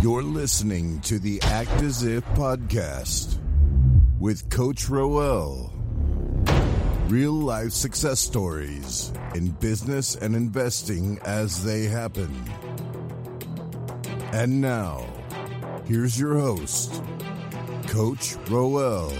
You're listening to the Act As If podcast with Coach Roel. Real life success stories in business and investing as they happen. And now, here's your host, Coach Roel.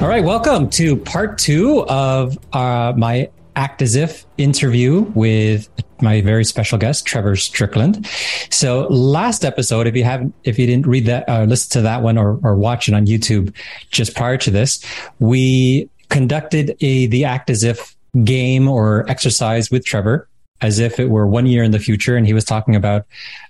All right, welcome to part two of uh, my Act As If interview with my very special guest, Trevor Strickland. So last episode, if you haven't, if you didn't read that, uh, listen to that one or, or watch it on YouTube just prior to this, we conducted a, the Act As If game or exercise with Trevor as if it were one year in the future. And he was talking about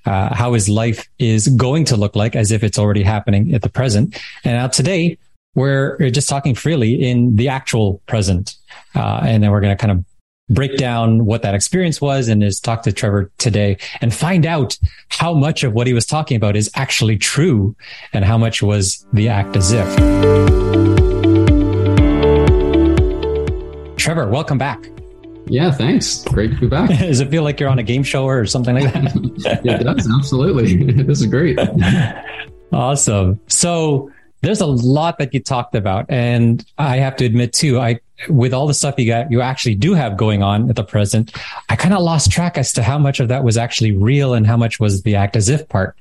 uh, how his life is going to look like as if it's already happening at the present. And now today, we're just talking freely in the actual present. Uh, and then we're going to kind of break down what that experience was and is talk to Trevor today and find out how much of what he was talking about is actually true and how much was the act as if. Trevor, welcome back. Yeah, thanks. Great to be back. Does it feel like you're on a game show or something like that? it does, absolutely. this is great. Awesome. So there's a lot that you talked about. And I have to admit too, I, with all the stuff you got, you actually do have going on at the present, I kind of lost track as to how much of that was actually real and how much was the act as if part.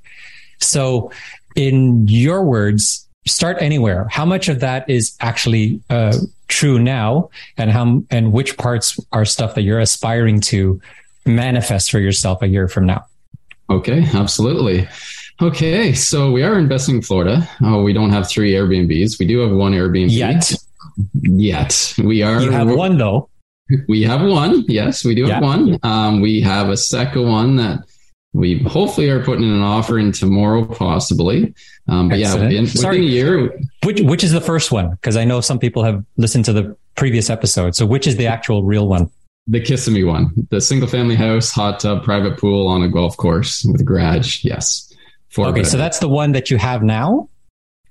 So in your words, start anywhere. How much of that is actually, uh, true now and how, and which parts are stuff that you're aspiring to manifest for yourself a year from now? Okay, absolutely. Okay, so we are investing in Florida. Oh, we don't have three Airbnbs. We do have one Airbnb. Yet. Yet. We are. You have one, though. We have one. Yes, we do yeah. have one. Um, we have a second one that we hopefully are putting in an offer in tomorrow, possibly. Um, but Excellent. yeah, within, Sorry, within a year. Which, which is the first one? Because I know some people have listened to the previous episode. So which is the actual real one? The Kissimmee one, the single family house, hot tub, private pool on a golf course with a garage. Yes okay, so that's the one that you have now.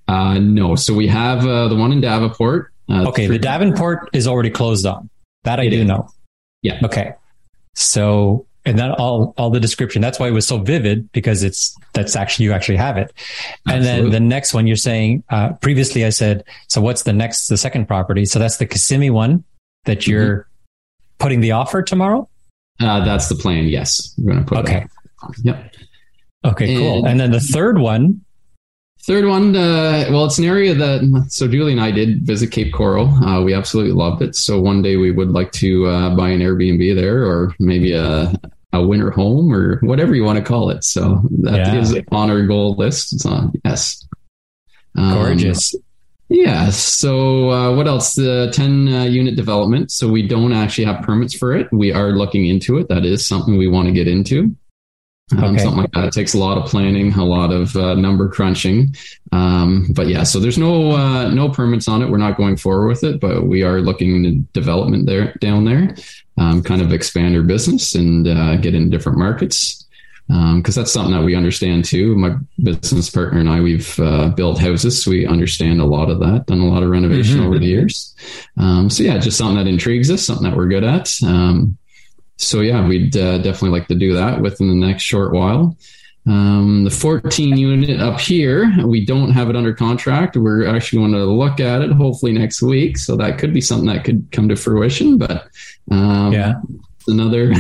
Uh, no, so we have uh, the one in Davenport. Uh, okay, the Davenport is already closed on. That I do is. know. Yeah. Okay. So, and then all all the description. That's why it was so vivid because it's that's actually you actually have it. And Absolutely. then the next one you're saying. Uh, previously, I said. So what's the next? The second property. So that's the Kissimmee one that mm-hmm. you're mm-hmm. putting the offer tomorrow. Uh, that's the plan. Yes, we're going to put. Okay. Yep. Okay, cool. And, and then the third one. Third one, uh, well, it's an area that so Julie and I did visit Cape Coral. Uh, we absolutely loved it. So one day we would like to uh, buy an Airbnb there, or maybe a a winter home, or whatever you want to call it. So that yeah. is on our goal list. It's on yes, um, gorgeous. Yeah. So uh, what else? The ten uh, unit development. So we don't actually have permits for it. We are looking into it. That is something we want to get into. Um, okay. Something like that. It takes a lot of planning, a lot of uh, number crunching. Um, but yeah, so there's no uh, no permits on it. We're not going forward with it, but we are looking into development there down there, um, kind of expand our business and uh, get in different markets. Because um, that's something that we understand too. My business partner and I, we've uh, built houses, so we understand a lot of that. Done a lot of renovation mm-hmm. over the years. Um, so yeah, just something that intrigues us, something that we're good at. Um, so yeah, we'd uh, definitely like to do that within the next short while. Um, the 14 unit up here, we don't have it under contract. We're actually going to look at it hopefully next week. So that could be something that could come to fruition. But um, yeah, another.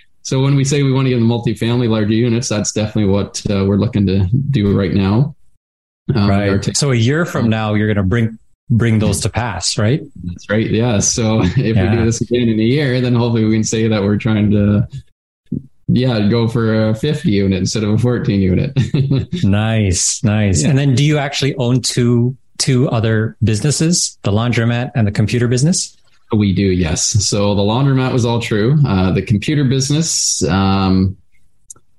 so when we say we want to get the multifamily larger units, that's definitely what uh, we're looking to do right now. Um, right. T- so a year from now, you're going to bring bring those to pass, right? That's right. Yeah. So if yeah. we do this again in a year, then hopefully we can say that we're trying to, yeah, go for a 50 unit instead of a 14 unit. nice, nice. Yeah. And then do you actually own two two other businesses, the laundromat and the computer business? We do, yes. So the laundromat was all true. Uh, the computer business, um,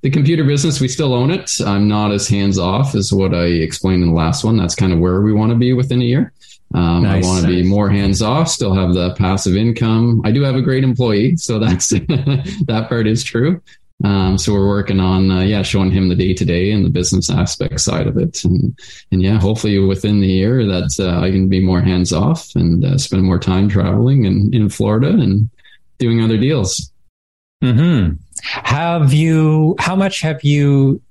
the computer business, we still own it. I'm not as hands off as what I explained in the last one. That's kind of where we want to be within a year. Um, nice, I want to be more hands off, still have the passive income. I do have a great employee, so that's that part is true. Um, so we're working on, uh, yeah, showing him the day to day and the business aspect side of it, and and yeah, hopefully within the year that uh, I can be more hands off and uh, spend more time traveling and in Florida and doing other deals. Hmm. Have you? How much have you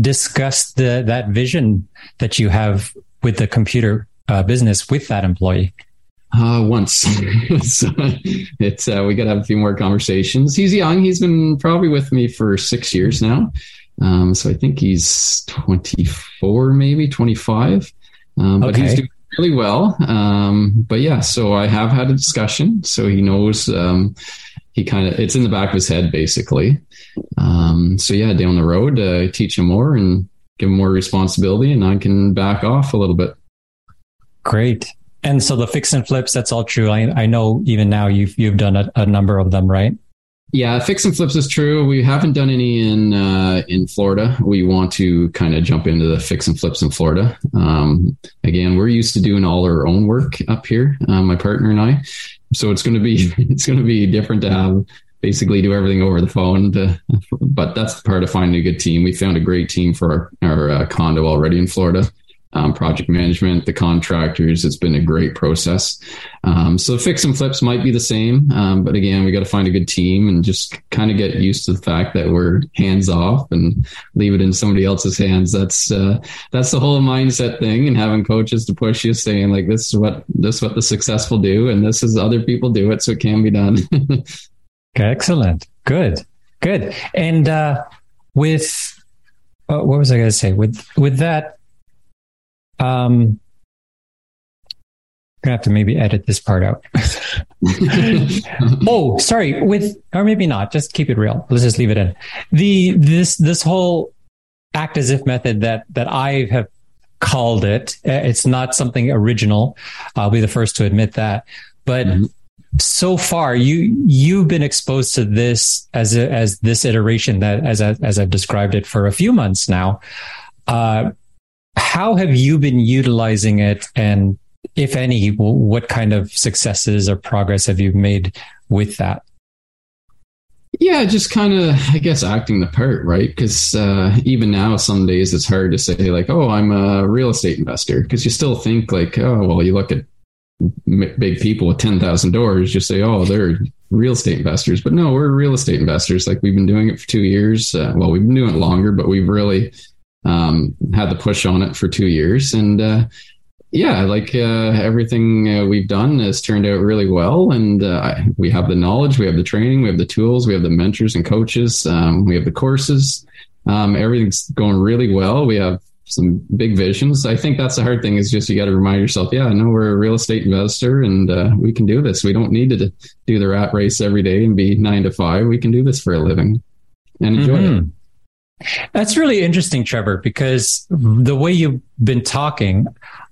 discussed the that vision that you have with the computer uh, business with that employee? Uh, once. so it's uh, we got to have a few more conversations. He's young. He's been probably with me for six years now. Um, so I think he's 24, maybe 25. Um, but okay. he's doing really well. Um, but yeah, so I have had a discussion. So he knows, um, he kind of, it's in the back of his head basically. Um, so yeah, down the road, uh, teach him more and give him more responsibility and I can back off a little bit. Great. And so the fix and flips, that's all true. I, I know even now you've, you've done a, a number of them, right? Yeah, fix and flips is true. We haven't done any in uh, in Florida. We want to kind of jump into the fix and flips in Florida. Um, again, we're used to doing all our own work up here, uh, my partner and I. So it's going to be it's going to be different to have basically do everything over the phone. To, but that's the part of finding a good team. We found a great team for our, our uh, condo already in Florida um, project management, the contractors. It's been a great process. Um, so fix and flips might be the same, um, but again, we got to find a good team and just kind of get used to the fact that we're hands off and leave it in somebody else's hands. That's uh, that's the whole mindset thing, and having coaches to push you, saying like, "This is what this is what the successful do, and this is other people do it, so it can be done." Excellent, good, good, and uh, with. Uh, what was I going to say? With with that um, gonna have to maybe edit this part out. oh, sorry. With or maybe not. Just keep it real. Let's just leave it in. The this this whole act as if method that that I have called it. Uh, it's not something original. I'll be the first to admit that. But mm-hmm. so far, you you've been exposed to this as a, as this iteration that as I, as I've described it for a few months now. Uh, how have you been utilizing it? And if any, what kind of successes or progress have you made with that? Yeah, just kind of, I guess, acting the part, right? Because uh, even now, some days it's hard to say, like, oh, I'm a real estate investor. Because you still think, like, oh, well, you look at big people with 10,000 doors, you say, oh, they're real estate investors. But no, we're real estate investors. Like, we've been doing it for two years. Uh, well, we've been doing it longer, but we've really um, had the push on it for two years, and uh, yeah, like uh, everything uh, we've done has turned out really well, and uh, we have the knowledge, we have the training, we have the tools, we have the mentors and coaches, um, we have the courses. Um, everything's going really well. We have some big visions. I think that's the hard thing is just you got to remind yourself, yeah, I know we're a real estate investor and uh, we can do this. We don't need to do the rat race every day and be nine to five. We can do this for a living and enjoy mm-hmm. it. That's really interesting, Trevor, because the way you've been talking,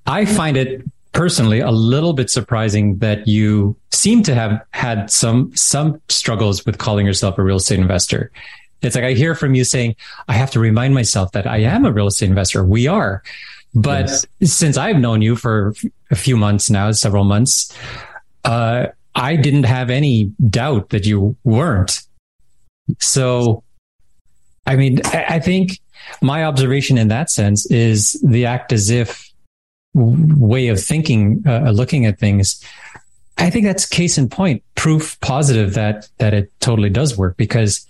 I find it personally a little bit surprising that you seem to have had some some struggles with calling yourself a real estate investor. It's like I hear from you saying, I have to remind myself that I am a real estate investor. We are. But yes. since I've known you for a few months now, several months, uh, I didn't have any doubt that you weren't. So I mean, I think my observation in that sense is the act as if way of thinking, uh, looking at things. I think that's case in point, proof positive that that it totally does work. Because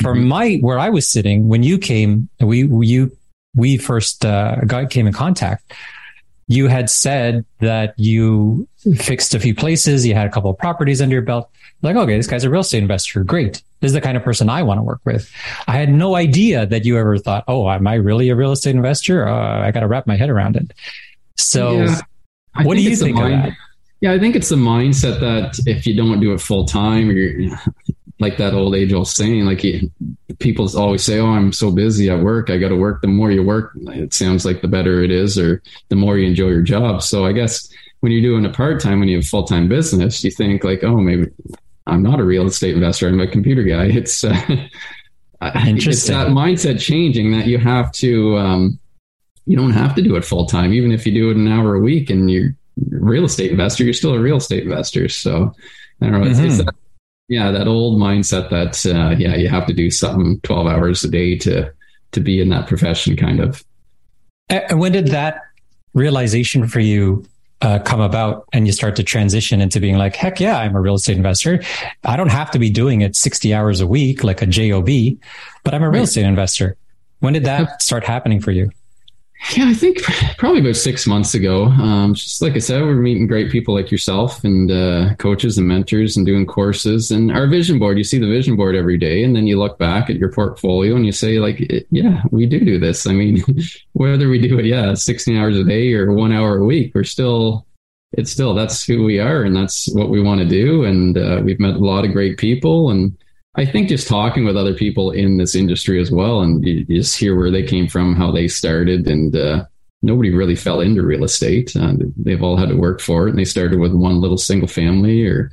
for mm-hmm. my where I was sitting when you came, we you we first uh, got came in contact. You had said that you fixed a few places, you had a couple of properties under your belt. Like, okay, this guy's a real estate investor. Great. This is the kind of person I want to work with. I had no idea that you ever thought, oh, am I really a real estate investor? Uh, I got to wrap my head around it. So, yeah, what do you think mind, of that? Yeah, I think it's the mindset that if you don't do it full time, you're like that old age old saying, like you, people always say, "Oh, I'm so busy at work. I got to work." The more you work, it sounds like the better it is, or the more you enjoy your job. So I guess when you're doing a part time, when you have full time business, you think like, "Oh, maybe I'm not a real estate investor. I'm a computer guy. It's uh, interesting. It's that mindset changing that you have to. Um, you don't have to do it full time, even if you do it an hour a week and you're a real estate investor. You're still a real estate investor. So I don't know. It's, mm-hmm. it's that, yeah, that old mindset that uh, yeah, you have to do something 12 hours a day to to be in that profession, kind of. And when did that realization for you uh, come about and you start to transition into being like, heck yeah, I'm a real estate investor. I don't have to be doing it 60 hours a week like a job, but I'm a real estate investor. When did that start happening for you? Yeah, I think probably about six months ago. Um, just like I said, we're meeting great people like yourself and uh, coaches and mentors and doing courses. And our vision board, you see the vision board every day, and then you look back at your portfolio and you say, like, yeah, we do do this. I mean, whether we do it, yeah, 16 hours a day or one hour a week, we're still, it's still, that's who we are and that's what we want to do. And uh, we've met a lot of great people and I think just talking with other people in this industry as well, and you, just hear where they came from, how they started, and uh, nobody really fell into real estate. Uh, they've all had to work for it, and they started with one little single family, or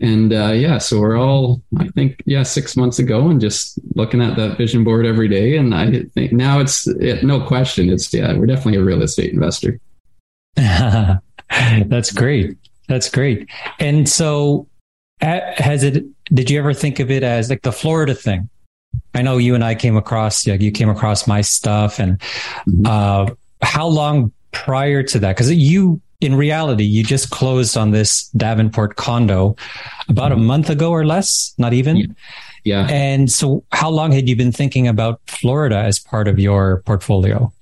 and uh, yeah, so we're all, I think, yeah, six months ago, and just looking at that vision board every day, and I think now it's it, no question, it's yeah, we're definitely a real estate investor. That's great. That's great. And so, has it did you ever think of it as like the Florida thing? I know you and I came across, yeah, you came across my stuff and, mm-hmm. uh, how long prior to that? Cause you, in reality, you just closed on this Davenport condo about mm-hmm. a month ago or less, not even. Yeah. yeah. And so how long had you been thinking about Florida as part of your portfolio?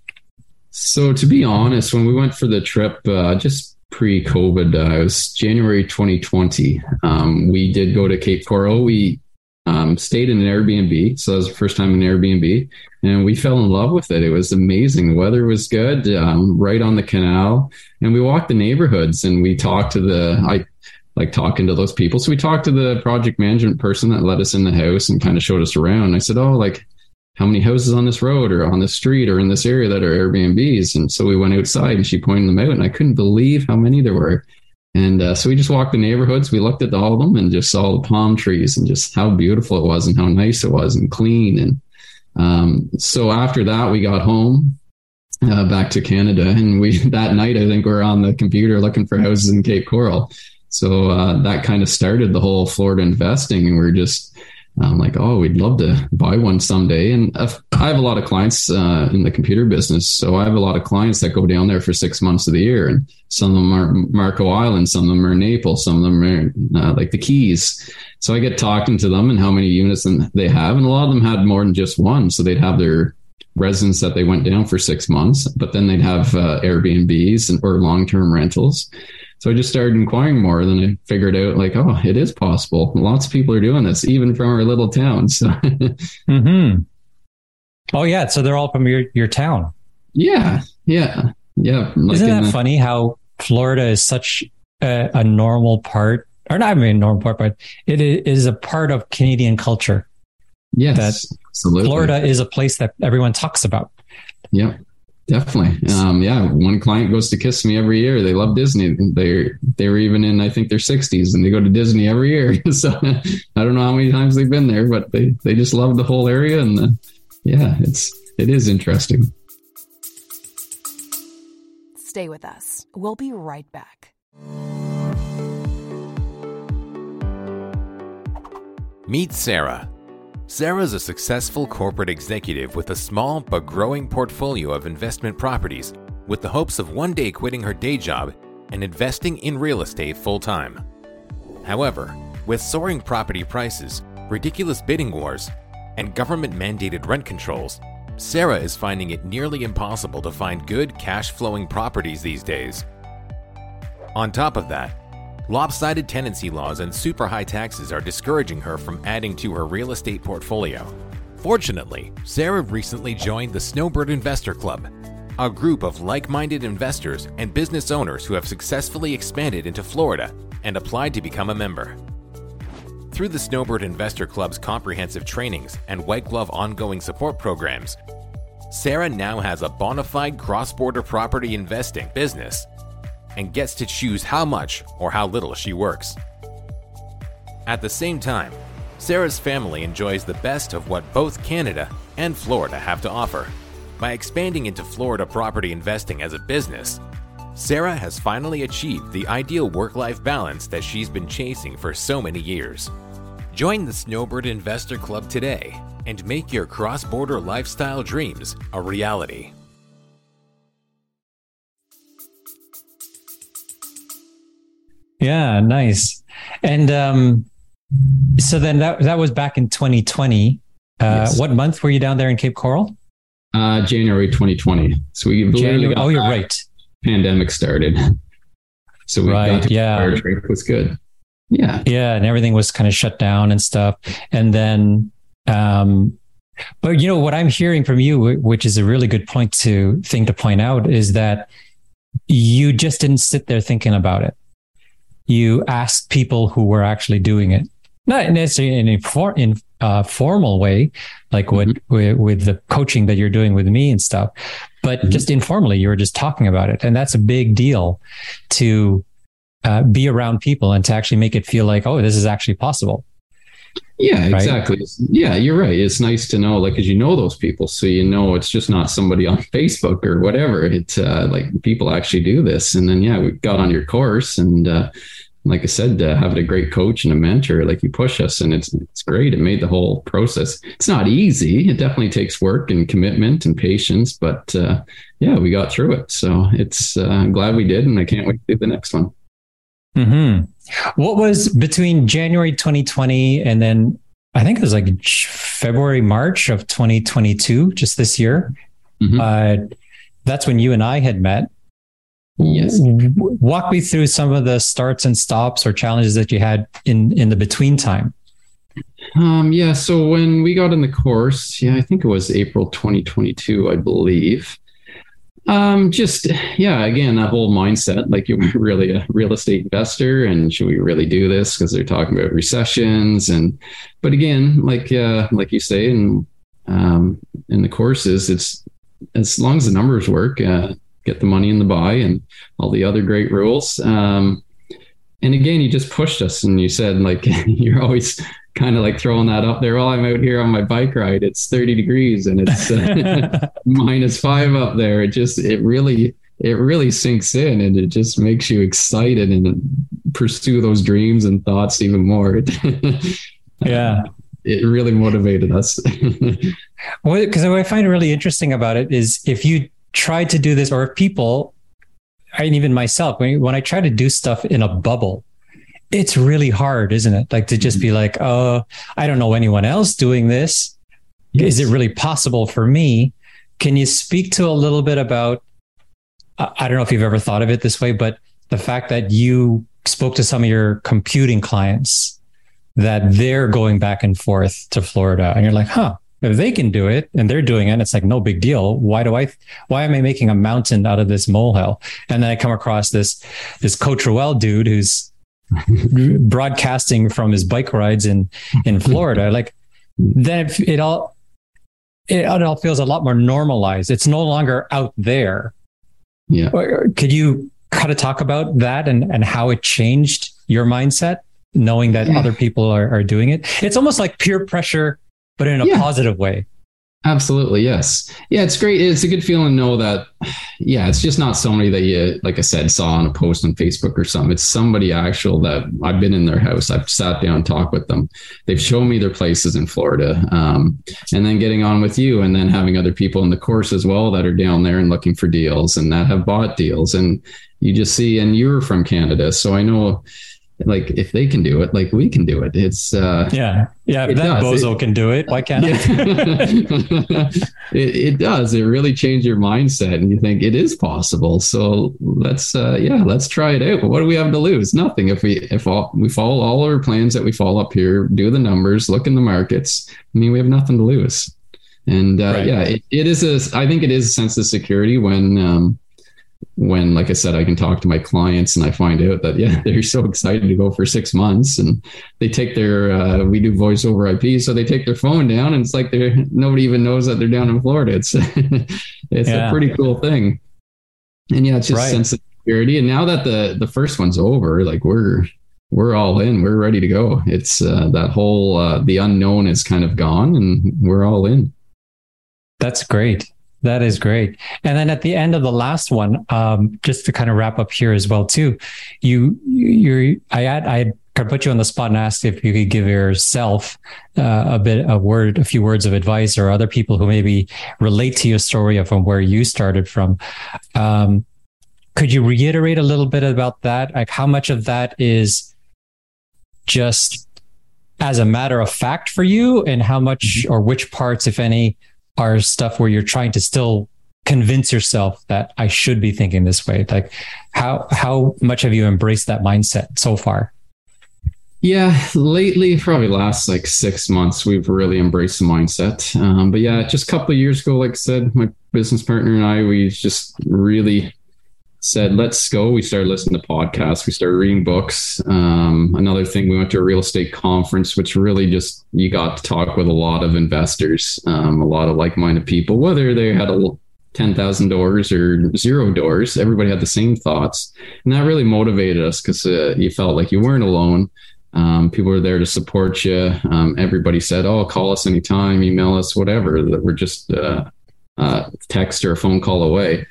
So to be honest, when we went for the trip, uh, just pre-COVID. Uh, it was January 2020. Um, we did go to Cape Coral. We um, stayed in an Airbnb, so that was the first time in an Airbnb, and we fell in love with it. It was amazing. The weather was good, um, right on the canal, and we walked the neighborhoods and we talked to the I like talking to those people. So we talked to the project management person that let us in the house and kind of showed us around. I said, "Oh, like." How many houses on this road or on this street or in this area that are Airbnbs. And so we went outside and she pointed them out, and I couldn't believe how many there were. And uh, so we just walked the neighborhoods. We looked at all of them and just saw the palm trees and just how beautiful it was and how nice it was and clean. And um, so after that, we got home uh, back to Canada, and we that night I think we are on the computer looking for houses in Cape Coral. So uh, that kind of started the whole Florida investing, and we we're just I'm like, oh, we'd love to buy one someday. And I have a lot of clients uh, in the computer business, so I have a lot of clients that go down there for six months of the year, and some of them are Marco Island, some of them are Naples, some of them are uh, like the Keys. So I get talking to them and how many units they have, and a lot of them had more than just one. So they'd have their residents that they went down for six months, but then they'd have uh, Airbnbs and or long term rentals. So I just started inquiring more. Then I figured out like, oh, it is possible. Lots of people are doing this, even from our little town. So. hmm Oh yeah, so they're all from your your town. Yeah, yeah, yeah. Like Isn't that the, funny how Florida is such a, a, normal part, or not even a normal part, but it is a part of Canadian culture. Yes, that absolutely. Florida is a place that everyone talks about. Yeah. Definitely. Um, yeah. One client goes to Kissimmee every year. They love Disney. They're, they're even in, I think, their 60s and they go to Disney every year. so I don't know how many times they've been there, but they, they just love the whole area. And the, yeah, it's, it is interesting. Stay with us. We'll be right back. Meet Sarah Sarah's a successful corporate executive with a small but growing portfolio of investment properties, with the hopes of one day quitting her day job and investing in real estate full time. However, with soaring property prices, ridiculous bidding wars, and government mandated rent controls, Sarah is finding it nearly impossible to find good cash flowing properties these days. On top of that, Lopsided tenancy laws and super high taxes are discouraging her from adding to her real estate portfolio. Fortunately, Sarah recently joined the Snowbird Investor Club, a group of like minded investors and business owners who have successfully expanded into Florida and applied to become a member. Through the Snowbird Investor Club's comprehensive trainings and white glove ongoing support programs, Sarah now has a bona fide cross border property investing business and gets to choose how much or how little she works. At the same time, Sarah's family enjoys the best of what both Canada and Florida have to offer. By expanding into Florida property investing as a business, Sarah has finally achieved the ideal work life balance that she's been chasing for so many years. Join the Snowbird Investor Club today and make your cross border lifestyle dreams a reality. Yeah, nice. And um, so then that that was back in 2020. Uh, yes. What month were you down there in Cape Coral? Uh, January 2020. So we January. Oh, you're right. Pandemic started. So we right, got yeah. It was good. Yeah. Yeah. And everything was kind of shut down and stuff. And then, um, but you know, what I'm hearing from you, which is a really good point to thing to point out is that you just didn't sit there thinking about it. You asked people who were actually doing it, not necessarily in a for, in uh, formal way, like what mm-hmm. with, with, the coaching that you're doing with me and stuff, but mm-hmm. just informally, you were just talking about it, and that's a big deal to uh, be around people and to actually make it feel like, oh, this is actually possible. Yeah, right? exactly. Yeah, you're right. It's nice to know, like, because you know those people, so you know it's just not somebody on Facebook or whatever. It's uh, like people actually do this, and then yeah, we got on your course, and uh, like I said, uh, having a great coach and a mentor, like you push us, and it's it's great. It made the whole process. It's not easy. It definitely takes work and commitment and patience, but uh, yeah, we got through it. So it's uh, I'm glad we did, and I can't wait to do the next one. Hmm. What was between January 2020 and then I think it was like February, March of 2022, just this year. Mm-hmm. Uh, that's when you and I had met. Yes. Walk me through some of the starts and stops or challenges that you had in in the between time. Um, yeah. So when we got in the course, yeah, I think it was April 2022, I believe. Um, just yeah, again, that whole mindset, like you're really a real estate investor, and should we really do this? Because they're talking about recessions, and but again, like uh, like you say, and um, in the courses, it's as long as the numbers work, uh, get the money in the buy, and all the other great rules. Um, and again, you just pushed us, and you said like you're always kind of like throwing that up there. While I'm out here on my bike ride, it's 30 degrees and it's uh, minus five up there. It just, it really, it really sinks in and it just makes you excited and pursue those dreams and thoughts even more. yeah. It really motivated us. well, because what I find really interesting about it is if you try to do this, or if people, and even myself, when, when I try to do stuff in a bubble, it's really hard, isn't it? Like to just be mm-hmm. like, oh, I don't know anyone else doing this. Yes. Is it really possible for me? Can you speak to a little bit about? I don't know if you've ever thought of it this way, but the fact that you spoke to some of your computing clients that they're going back and forth to Florida, and you're like, huh, if they can do it and they're doing it, it's like no big deal. Why do I? Why am I making a mountain out of this molehill? And then I come across this this Coach Roel dude who's broadcasting from his bike rides in in hmm. Florida, like then it, it all it, it, all feels a lot more normalized. It's no longer out there. Yeah. Could you kind of talk about that and and how it changed your mindset, knowing that yeah. other people are, are doing it? It's almost like peer pressure, but in a yeah. positive way. Absolutely, yes. Yeah, it's great. It's a good feeling to know that, yeah, it's just not somebody that you, like I said, saw on a post on Facebook or something. It's somebody actual that I've been in their house. I've sat down talked with them. They've shown me their places in Florida. Um, and then getting on with you and then having other people in the course as well that are down there and looking for deals and that have bought deals. And you just see, and you're from Canada. So I know like if they can do it, like we can do it. It's uh yeah, yeah. That does. bozo it, can do it, why can't yeah. it? it does. It really changes your mindset, and you think it is possible. So let's uh yeah, let's try it out. But what do we have to lose? Nothing. If we if all, we follow all our plans that we follow up here, do the numbers, look in the markets. I mean, we have nothing to lose. And uh, right. yeah, it, it is a. I think it is a sense of security when. um when like i said i can talk to my clients and i find out that yeah they're so excited to go for six months and they take their uh, we do voice over ip so they take their phone down and it's like they're nobody even knows that they're down in florida. It's it's yeah. a pretty cool thing. And yeah it's just right. sense of security and now that the the first one's over like we're we're all in we're ready to go. It's uh, that whole uh, the unknown is kind of gone and we're all in. That's great that is great. And then at the end of the last one, um, just to kind of wrap up here as well too, you you I had I could put you on the spot and ask if you could give yourself uh, a bit a word, a few words of advice, or other people who maybe relate to your story of from where you started from. Um, could you reiterate a little bit about that? Like how much of that is just as a matter of fact for you and how much mm-hmm. or which parts, if any, are stuff where you're trying to still convince yourself that I should be thinking this way? Like how how much have you embraced that mindset so far? Yeah, lately, probably last like six months, we've really embraced the mindset. Um, but yeah, just a couple of years ago, like I said, my business partner and I, we just really said, let's go. We started listening to podcasts. We started reading books. Um, another thing, we went to a real estate conference, which really just, you got to talk with a lot of investors, um, a lot of like minded people, whether they had a 10,000 doors or zero doors, everybody had the same thoughts. And that really motivated us because uh, you felt like you weren't alone. Um, people were there to support you. Um, everybody said, "Oh, call us anytime, email us, whatever." That we're just uh, uh, text or a phone call away.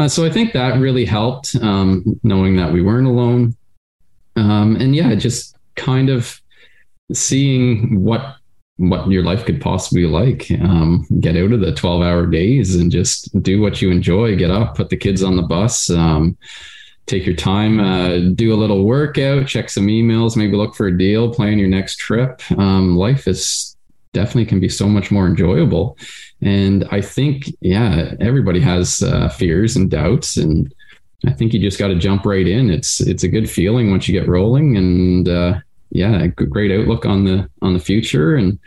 Uh, so I think that really helped, um, knowing that we weren't alone. Um, and yeah, just kind of seeing what what your life could possibly like. Um, get out of the twelve hour days and just do what you enjoy. Get up, put the kids on the bus. Um, take your time, uh, do a little workout, check some emails, maybe look for a deal, plan your next trip. Um, life is definitely can be so much more enjoyable. And I think, yeah, everybody has uh, fears and doubts, and I think you just got to jump right in. It's it's a good feeling once you get rolling, and uh, yeah, great outlook on the on the future, and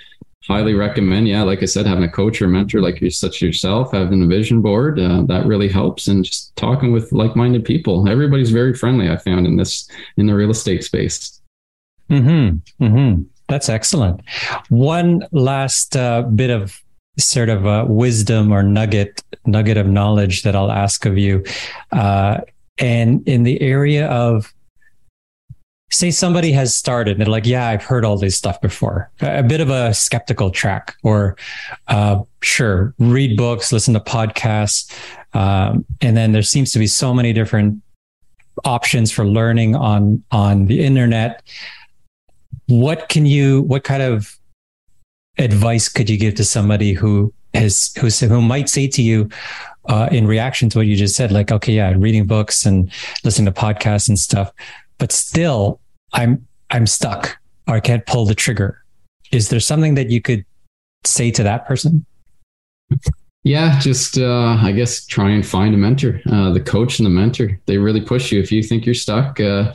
highly recommend. Yeah, like I said, having a coach or mentor like you such yourself, having a vision board uh, that really helps, and just talking with like minded people. Everybody's very friendly. I found in this in the real estate space. Hmm. Hmm. That's excellent. One last uh, bit of sort of a wisdom or nugget nugget of knowledge that I'll ask of you. Uh, and in the area of say somebody has started they're like yeah i've heard all this stuff before a bit of a skeptical track or uh, sure read books listen to podcasts um, and then there seems to be so many different options for learning on on the internet what can you what kind of advice could you give to somebody who has who who might say to you uh, in reaction to what you just said, like, okay, yeah, reading books and listening to podcasts and stuff, but still, I'm I'm stuck or I can't pull the trigger. Is there something that you could say to that person? Yeah, just uh, I guess try and find a mentor. Uh, the coach and the mentor they really push you. If you think you're stuck, uh,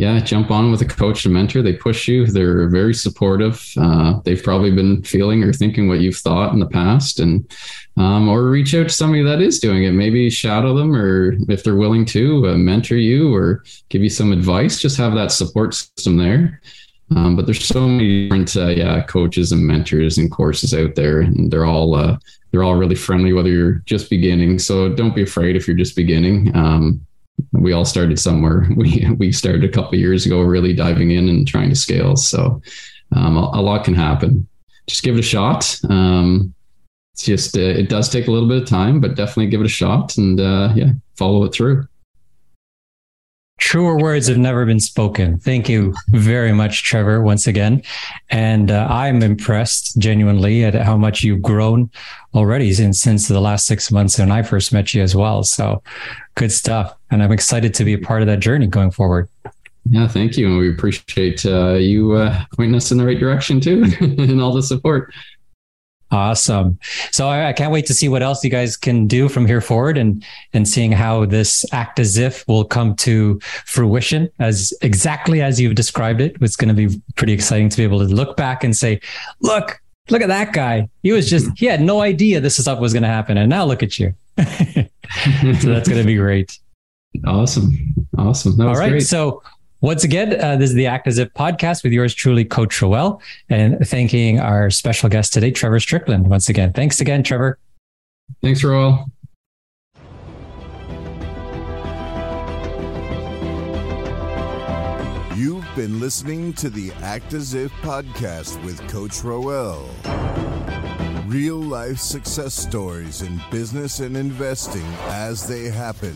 yeah, jump on with a coach and mentor. They push you. They're very supportive. Uh, they've probably been feeling or thinking what you've thought in the past, and um, or reach out to somebody that is doing it. Maybe shadow them, or if they're willing to, uh, mentor you or give you some advice. Just have that support system there. Um, but there's so many different uh, yeah coaches and mentors and courses out there, and they're all uh, they're all really friendly whether you're just beginning. So don't be afraid if you're just beginning. Um, we all started somewhere. We we started a couple years ago, really diving in and trying to scale. So um, a, a, lot can happen. Just give it a shot. Um, it's just uh, it does take a little bit of time, but definitely give it a shot and uh, yeah, follow it through. Truer words have never been spoken. Thank you very much, Trevor, once again. And uh, I'm impressed genuinely at how much you've grown already since, since the last six months when I first met you as well. So good stuff. And I'm excited to be a part of that journey going forward. Yeah, thank you. And we appreciate uh, you uh, pointing us in the right direction too and all the support. Awesome. So I, I, can't wait to see what else you guys can do from here forward and and seeing how this act as if will come to fruition as exactly as you've described it. It's going to be pretty exciting to be able to look back and say, look, look at that guy. He was just he had no idea this stuff was going to happen. And now look at you. so that's going to be great. Awesome. Awesome. All right. Great. So once again, uh, this is the Act as If podcast with yours truly, Coach Roel, and thanking our special guest today, Trevor Strickland. Once again, thanks again, Trevor. Thanks, Roel. You've been listening to the Act as If podcast with Coach Roel. Real life success stories in business and investing as they happen.